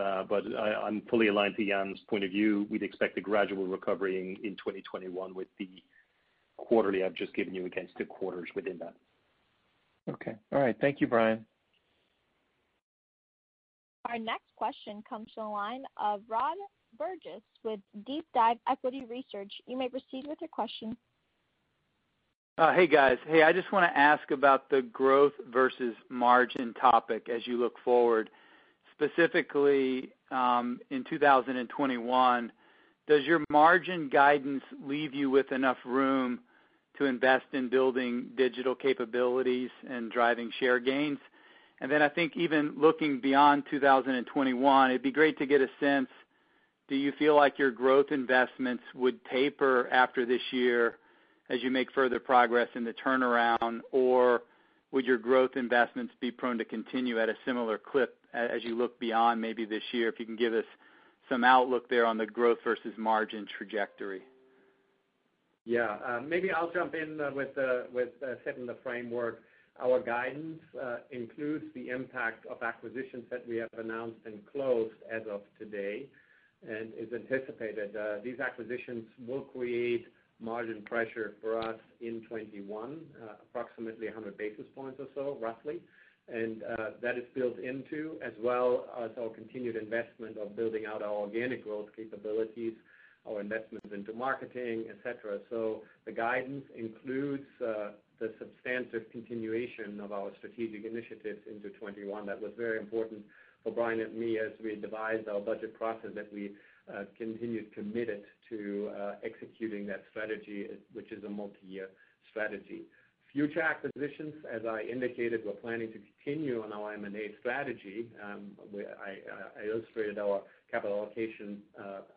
Uh, but I'm fully aligned to Jan's point of view. We'd expect a gradual recovery in 2021 with the quarterly I've just given you against the quarters within that. Okay. All right. Thank you, Brian. Our next question comes from the line of Rod Bourgeois with DeepDive Equity Research. You may proceed with your question. Uh, hey, guys. Hey, I just want to ask about the growth versus margin topic as you look forward. Specifically, um, in 2021, does your margin guidance leave you with enough room to invest in building digital capabilities and driving share gains? I think even looking beyond 2021, it'd be great to get a sense, do you feel like your growth investments would taper after this year as you make further progress in the turnaround? Or would your growth investments be prone to continue at a similar clip as you look beyond maybe this year? If you can give us some outlook there on the growth versus margin trajectory. Yeah. Uh, maybe I'll jump in uh, with uh, with setting the framework. Our guidance uh, includes the impact of acquisitions that we have announced and closed as of today and is anticipated. Uh, these acquisitions will create margin pressure for us in 2021, uh, approximately 100 basis points or so, roughly. And uh that is built into, as well as our continued investment of building out our organic growth capabilities, our investments into marketing, et cetera. So the guidance includes the substantive continuation of our strategic initiatives into 2021. That was very important for Brian and me as we devised our budget process, that we uh, continued committed to uh, executing that strategy, which is a multi-year strategy. Future acquisitions, as I indicated, we're planning to continue on our M&A strategy. Um, uh, I illustrated our capital allocation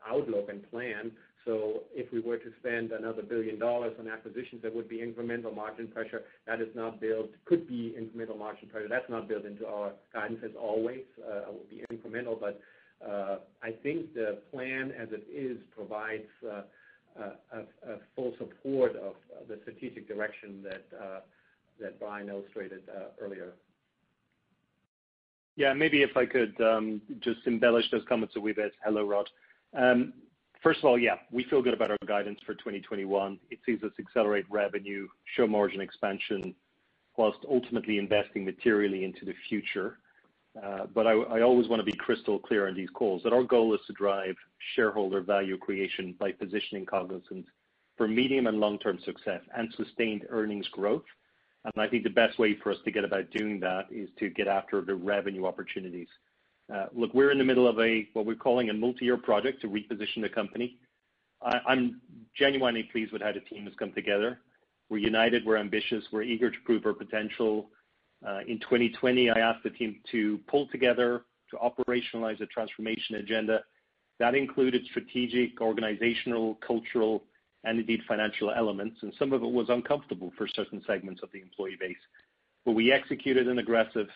outlook and plan. So if we were to spend another $1 billion on acquisitions, there would be incremental margin pressure. That is not built, could be incremental margin pressure. That's not built into our guidance as always. Uh, it will be incremental, but uh, I think the plan as it is provides uh, a full support of the strategic direction that Brian illustrated earlier. Yeah, maybe if I could um, just embellish those comments a wee bit. Hello, Rod. Um, First of all, yeah, we feel good about our guidance for 2021. It sees us accelerate revenue, show margin expansion, whilst ultimately investing materially into the future. Uh, but I always want to be crystal clear on these calls that our goal is to drive shareholder value creation by positioning Cognizant for medium and long-term success and sustained earnings growth. And I think the best way for us to get about doing that is to get after the revenue opportunities. Uh, look, we're in the middle of a, what we're calling a multi-year project to reposition the company. I'm genuinely pleased with how the team has come together. We're united, we're ambitious, we're eager to prove our potential. Uh, in 2020, I asked the team to pull together to operationalize a transformation agenda. That included strategic, organizational, cultural, and indeed financial elements, and some of it was uncomfortable for certain segments of the employee base. But we executed an aggressive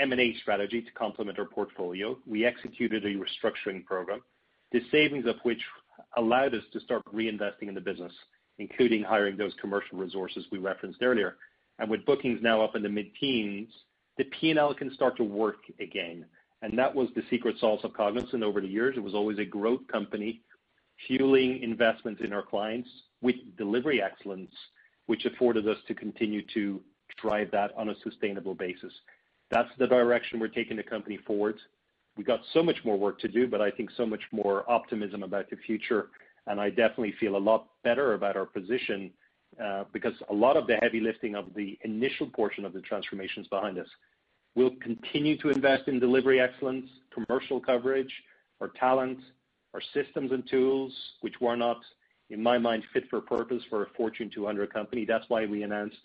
M&A strategy to complement our portfolio. We executed a restructuring program, the savings of which allowed us to start reinvesting in the business, including hiring those commercial resources we referenced earlier. And with bookings now up in the mid-teens, the P&L can start to work again. And that was the secret sauce of Cognizant over the years. It was always a growth company fueling investments in our clients with delivery excellence, which afforded us to continue to drive that on a sustainable basis. That's the direction we're taking the company forward. We've got so much more work to do, but I think so much more optimism about the future, and I definitely feel a lot better about our position, uh, because a lot of the heavy lifting of the initial portion of the transformation is behind us. We'll continue to invest in delivery excellence, commercial coverage, our talent, our systems and tools, which were not, in my mind, fit for purpose for a Fortune 200 company. That's why we announced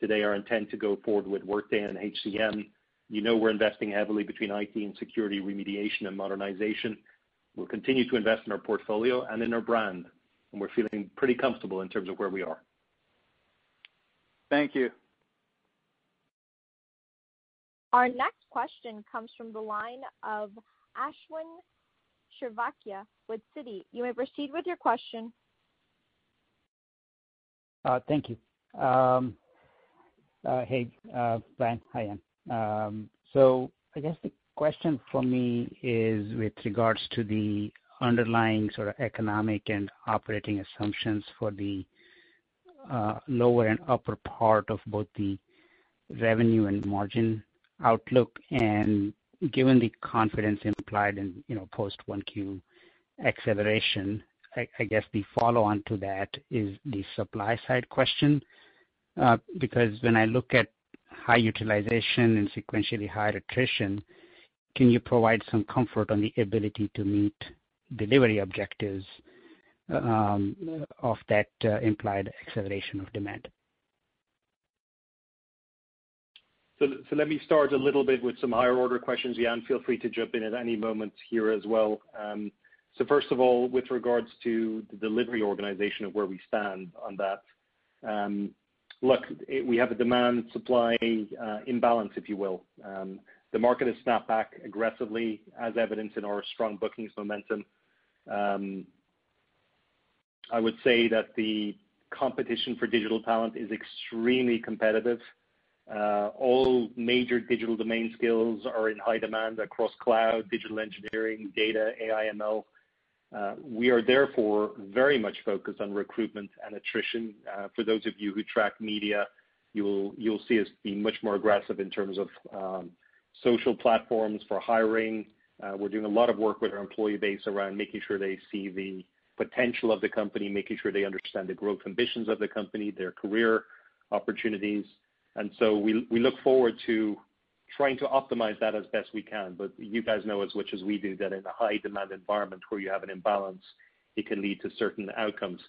today our intent to go forward with Workday and HCM. You know we're investing heavily between IT and security remediation and modernization. We'll continue to invest in our portfolio and in our brand, and we're feeling pretty comfortable in terms of where we are. Thank you. Our next question comes from the line of Ashwin Shirvaikar with Citi. You may proceed with your question. Uh, thank you. Um, uh, hey, uh, Brian. Hi, Jan. I guess the question for me is with regards to the underlying sort of economic and operating assumptions for the lower and upper part of both the revenue and margin outlook. And given the confidence implied in you know post 1Q acceleration, I guess the follow-on to that is the supply side question. Uh because when I look at high utilization and sequentially higher attrition, can you provide some comfort on the ability to meet delivery objectives um, of that uh, implied acceleration of demand? Let me start a little bit with some higher order questions. Jan, feel free to jump in at any moment here as well. Um, first of all, with regards to the delivery organization of where we stand on that. Um, Look, we have a demand-supply uh, imbalance, if you will. Um, the market has snapped back aggressively as evidenced in our strong bookings momentum. Um, I would say that the competition for digital talent is extremely competitive. Uh, all major digital domain skills are in high demand across cloud, digital engineering, data, AI, ML. Uh, we are therefore very much focused on recruitment and attrition. Uh, for those of you who track media, You'll you'll see us be much more aggressive in terms of um, social platforms for hiring. Uh, we're doing a lot of work with our employee base around making sure they see the potential of the company, making sure they understand the growth ambitions of the company, their career opportunities. And so we we look forward to trying to optimize that as best we can. But you guys know as much as we do that in a high demand environment where you have an imbalance, it can lead to certain outcomes.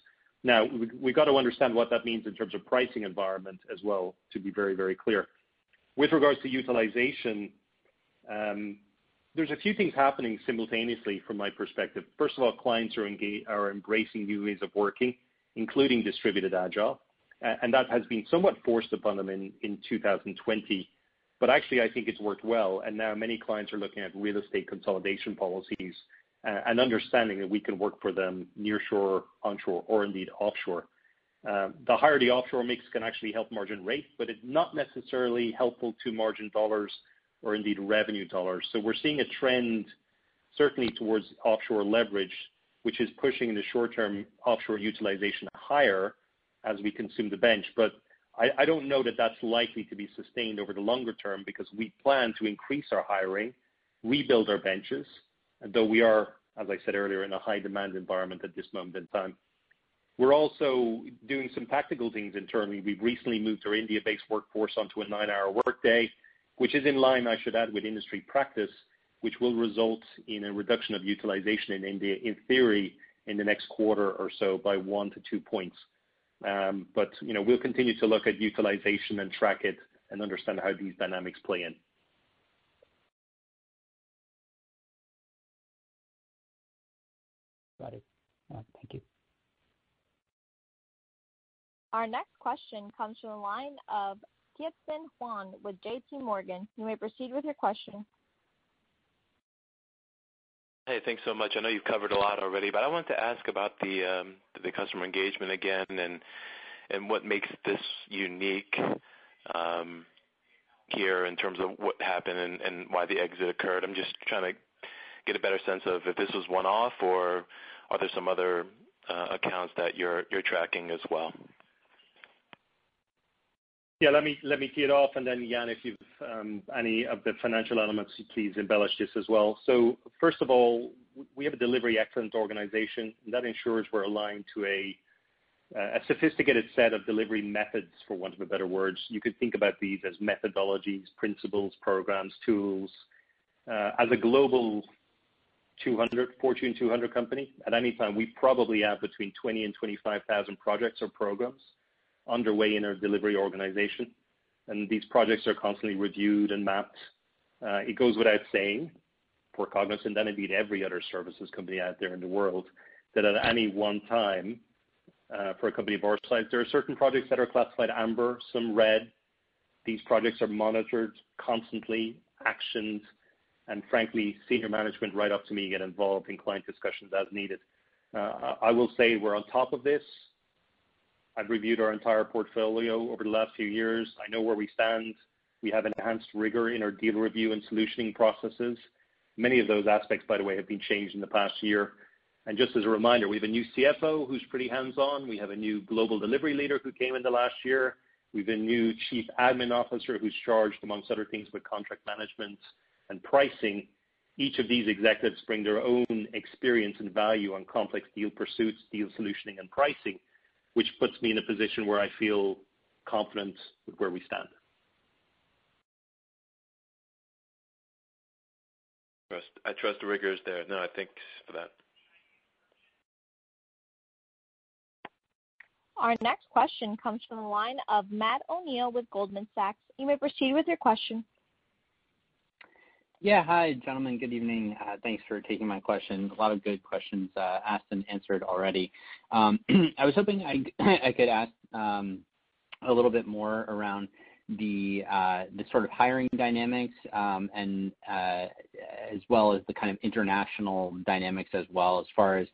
Now, we've got to understand what that means in terms of pricing environment as well, to be very, very clear. With regards to utilization, um, there's a few things happening simultaneously from my perspective. First of all, clients are engage, are embracing new ways of working, including distributed agile. And that has been somewhat forced upon them in, in 2020. But actually, I think it's worked well. And now many clients are looking at real estate consolidation policies, uh, and understanding that we can work for them nearshore, onshore, or indeed offshore. Uh, the higher the offshore mix can actually help margin rate, but it's not necessarily helpful to margin dollars or indeed revenue dollars. So we're seeing a trend certainly towards offshore leverage, which is pushing the short-term offshore utilization higher as we consume the bench. I don't know that that's likely to be sustained over the longer term because we plan to increase our hiring, rebuild our benches, though we are, as I said earlier, in a high demand environment at this moment in time. We're also doing some tactical things internally. We've recently moved our India-based workforce onto a nine-hour workday, which is in line, I should add, with industry practice, which will result in a reduction of utilization in India, in theory, in the next quarter or so by one to two points. Um, we'll continue to look at utilization and track it and understand how these dynamics play in. Got it. Thank you. Our next question comes from the line of Tien-Tsin Huang with JPMorgan. You may proceed with your question. Hey, thanks so much. I know you've covered a lot already, but I wanted to ask about the um the customer engagement again and and what makes this unique here in terms of what happened and why the exit occurred. I'm just trying to get a better sense of if this was one-off or are there some other accounts that you're you're tracking as well? Yeah, let me let me tee it off, and then Jan, if you've um, any of the financial elements, please embellish this as well. So, First of all, we have a delivery excellence organization and that ensures we're aligned to a a sophisticated set of delivery methods, for want of a better word. You could think about these as methodologies, principles, programs, tools. Uh, as a global 200 Fortune 200 company, at any time, we probably have between 20,000 and 25,000 projects or programs underway in our delivery organization, and these projects are constantly reviewed and mapped. Uh, it goes without saying for Cognizant and indeed every other services company out there in the world, that at any one time, uh, for a company of our size, there are certain projects that are classified amber, some red. These projects are monitored constantly, actioned, and frankly, senior management right up to me get involved in client discussions as needed. Uh, I will say we're on top of this. I've reviewed our entire portfolio over the last few years. I know where we stand. We have enhanced rigor in our deal review and solutioning processes. Many of those aspects, by the way, have been changed in the past year. And Just as a reminder, we have a new CFO who's pretty hands-on. We have a new global delivery leader who came in the last year. We have a new chief admin officer who's charged, amongst other things, with contract management and pricing. Each of these executives bring their own experience and value on complex deal pursuits, deal solutioning, and pricing, which puts me in a position where I feel confident with where we stand. I trust the rigor is there. No, thanks for that. Our next question comes from the line of Matt O'Neill with Goldman Sachs. You may proceed with your question. Yeah. Hi, gentlemen. Good evening. Uh, thanks for taking my question. A lot of good questions uh, asked and answered already. Um, I was hoping I I could ask um, a little bit more around the uh, sort of hiring dynamics, um, and as well as the kind of international dynamics as well as far as,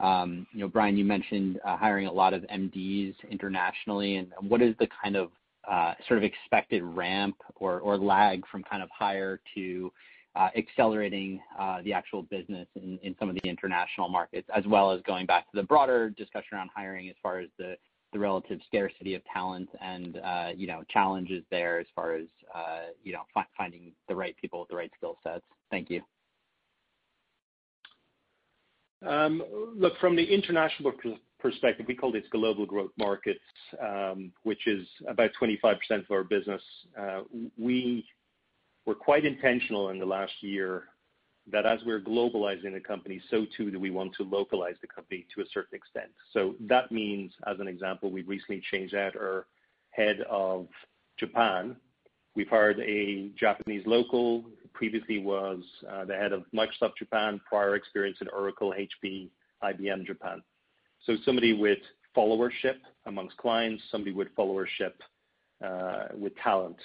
you know, Brian, you mentioned hiring a lot of MDs internationally, and what is the kind of Uh, sort of expected ramp or lag from kind of hire to uh, accelerating uh, the actual business in some of the international markets, as well as going back to the broader discussion around hiring as far as the relative scarcity of talent and challenges there as far as finding the right people with the right skill sets. Thank you. Um, look, from the international perspective, we call this global growth markets, um, which is about 25% of our business. Uh, we were quite intentional in the last year that as we're globalizing the company, so too do we want to localize the company to a certain extent. So that means, as an example, we've recently changed out our head of Japan. We've hired a Japanese local, who previously was uh, the head of Microsoft Japan, prior experience in Oracle, HP, IBM Japan. So somebody with followership amongst clients, somebody with followership uh, with talent,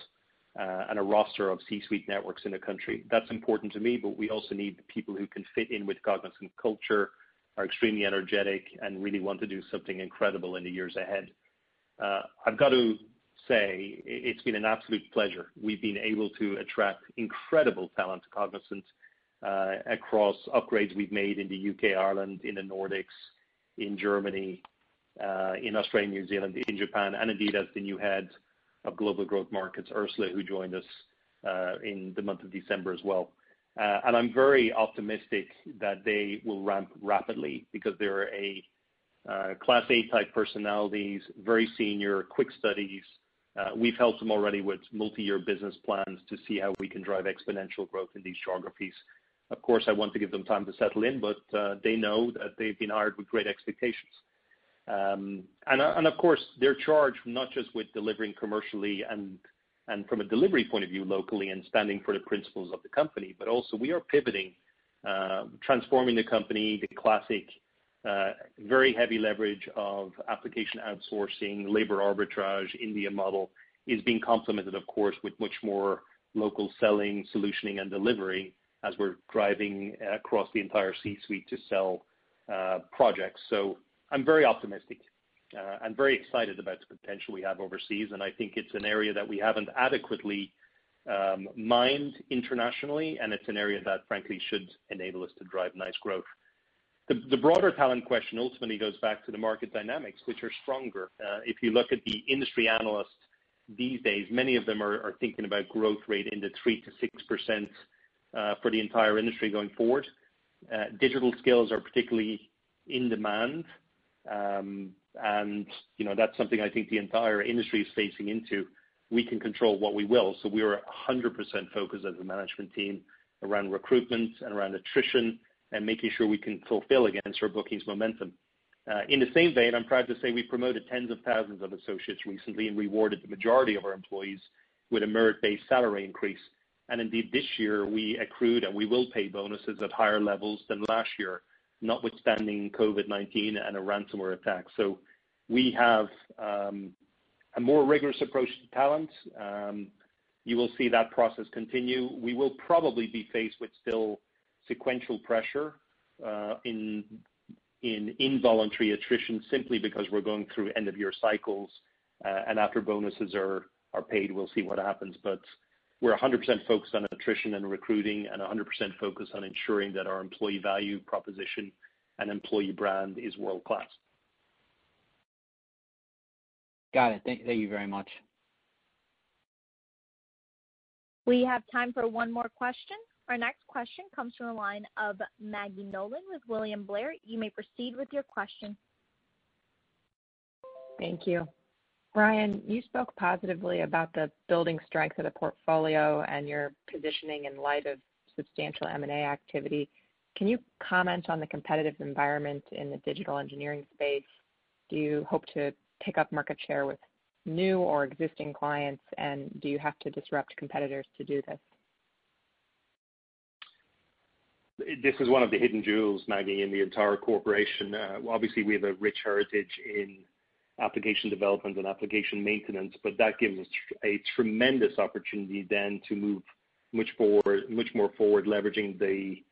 uh, and a roster of C-suite networks in the country. That's important to me, but we also need people who can fit in with Cognizant culture, are extremely energetic, and really want to do something incredible in the years ahead. Uh, I've got to say, it's been an absolute pleasure. We've been able to attract incredible talent to Cognizant across upgrades we've made in the U.K., Ireland, in the Nordics, in Germany, uh, in Australia, New Zealand, in Japan, and indeed as the new head of global growth markets, Ursula, who joined us uh, in the month of December as well. Uh, and I'm very optimistic that they will ramp rapidly because they're a class A type personalities, very senior, quick studies. We've helped them already with multi-year business plans to see how we can drive exponential growth in these geographies. Of course, I want to give them time to settle in, but uh, they know that they've been hired with great expectations. Um, and of course, they're charged not just with delivering commercially and and from a delivery point of view locally and standing for the principles of the company, but also we are pivoting, uh, transforming the company. The classic uh, very heavy leverage of application outsourcing, labor arbitrage, India model is being complemented, of course, with much more local selling, solutioning, and delivery as we're driving uh, across the entire C-suite to sell uh, projects. So I'm very optimistic uh, and very excited about the potential we have overseas, and I think it's an area that we haven't adequately um, mined internationally, and it's an area that frankly should enable us to drive nice growth. The broader talent question ultimately goes back to the market dynamics, which are stronger. If you look at the industry analysts these days, many of them are thinking about growth rate in the 3%-6% Uh, for the entire industry going forward. Uh, digital skills are particularly in demand. Um, and you know that's something I think the entire industry is facing into. We can control what we will. So We are 100% focused as a management team around recruitment and around attrition and making sure we can fulfill against our bookings momentum. Uh, in the same vein, I'm proud to say we promoted tens of thousands of associates recently and rewarded the majority of our employees with a merit-based salary increase. And indeed, this year, we accrued and we will pay bonuses at higher levels than last year, notwithstanding COVID-19 and a ransomware attack. So we have um, a more rigorous approach to talent. Um, you will see that process continue. We will probably be faced with still sequential pressure uh in in involuntary attrition simply because we're going through end-of-year cycles, uh, and after bonuses are are paid, we'll see what happens. We're 100% focused on attrition and recruiting and 100% focused on ensuring that our employee value proposition and employee brand is world-class. Got it. Thank you very much. We have time for one more question. Our next question comes from the line of Maggie Nolan with William Blair. You may proceed with your question. Thank you. Brian, you spoke positively about the building strength of the portfolio and your positioning in light of substantial M&A activity. Can you comment on the competitive environment in the digital engineering space? Do you hope to pick up market share with new or existing clients, and do you have to disrupt competitors to do this? This is one of the hidden jewels, Maggie, in the entire corporation. Uh, obviously, we have a rich heritage in application development and application maintenance, but that gives us a tremendous opportunity then to move much forward much more forward, leveraging the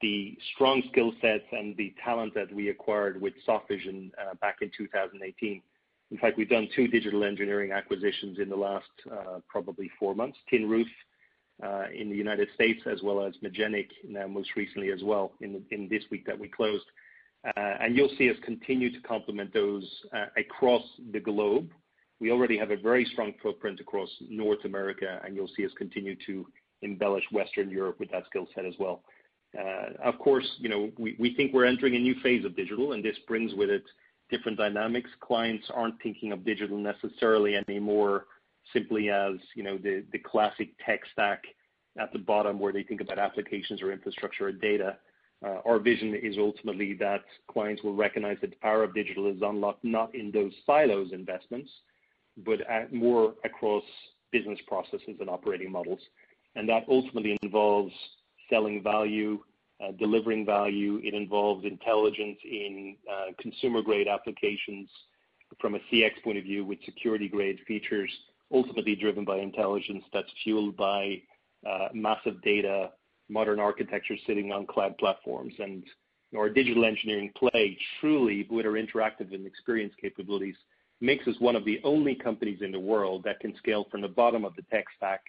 the strong skill sets and the talent that we acquired with Softvision uh, back in 2018. In fact, we've done two digital engineering acquisitions in the last uh, probably four months, Tin Roof uh, in the United States, as well as Magenic now most recently as well in this week that we closed. Uh, you'll see us continue to complement those uh, across the globe. We already have a very strong footprint across North America, and you'll see us continue to embellish Western Europe with that skill set as well. Uh, of course, you know, we think we're entering a new phase of digital, and this brings with it different dynamics. Clients aren't thinking of digital necessarily anymore simply as you know the classic tech stack at the bottom where they think about applications or infrastructure or data. Uh, our vision is ultimately that clients will recognize that the power of digital is unlocked not in those silos investments, but more across business processes and operating models. And that ultimately involves selling value, uh, delivering value. It involves intelligence in uh, consumer-grade applications from a CX point of view with security-grade features, ultimately driven by intelligence that's fueled by massive data, modern architecture sitting on cloud platforms. And our digital engineering play, truly, with our interactive and experience capabilities, makes us one of the only companies in the world that can scale from the bottom of the tech stack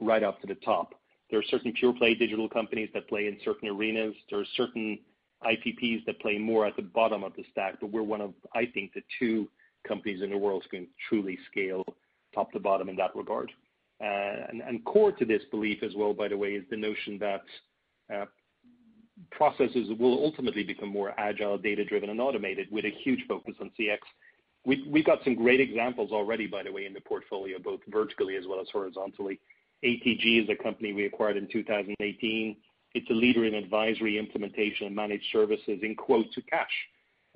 right up to the top. There are certain pure-play digital companies that play in certain arenas. There are certain IPPs that play more at the bottom of the stack, but we're one of, I think, the two companies in the world who can truly scale top to bottom in that regard. Uh, core to this belief as well, by the way, is the notion that uh, processes will ultimately become more agile, data-driven, and automated with a huge focus on CX. We've got some great examples already, by the way, in the portfolio, both vertically as well as horizontally. ATG is a company we acquired in 2018. It's a leader in advisory implementation and managed services in quote to cash.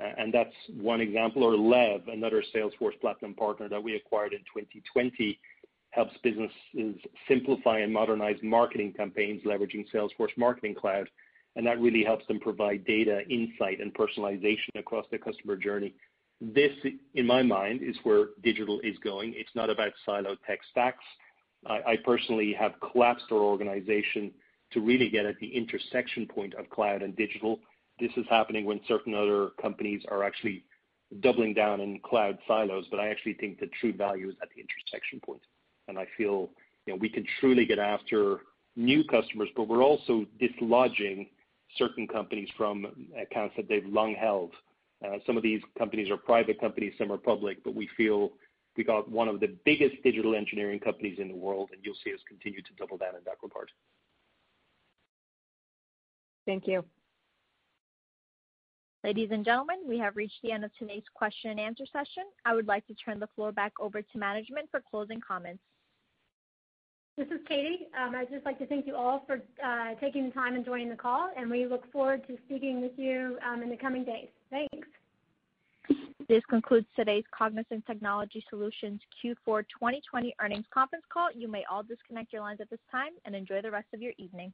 Uh, and that's one example. Or LEV, another Salesforce Platinum partner that we acquired in 2020, helps businesses simplify and modernize marketing campaigns leveraging Salesforce Marketing Cloud. And that really helps them provide data, insight, and personalization across their customer journey. This, in my mind, is where digital is going. It's not about siloed tech stacks. I personally have collapsed our organization to really get at the intersection point of cloud and digital. This is happening when certain other companies are actually doubling down in cloud silos. But I actually think the true value is at the intersection point. I feel we can truly get after new customers, but we're also dislodging certain companies from accounts that they've long held. Uh, some of these companies are private companies, some are public, but we feel we got one of the biggest digital engineering companies in the world, and you'll see us continue to double down in that regard. Thank you. Ladies and gentlemen, we have reached the end of today's question and answer session. I would like to turn the floor back over to management for closing comments. This is Katie. Um, I'd just like to thank you all for uh, taking the time and joining the call, and we look forward to speaking with you um, in the coming days. Thanks. This concludes today's Cognizant Technology Solutions Q4 2020 earnings conference call. You may all disconnect your lines at this time, and enjoy the rest of your evening.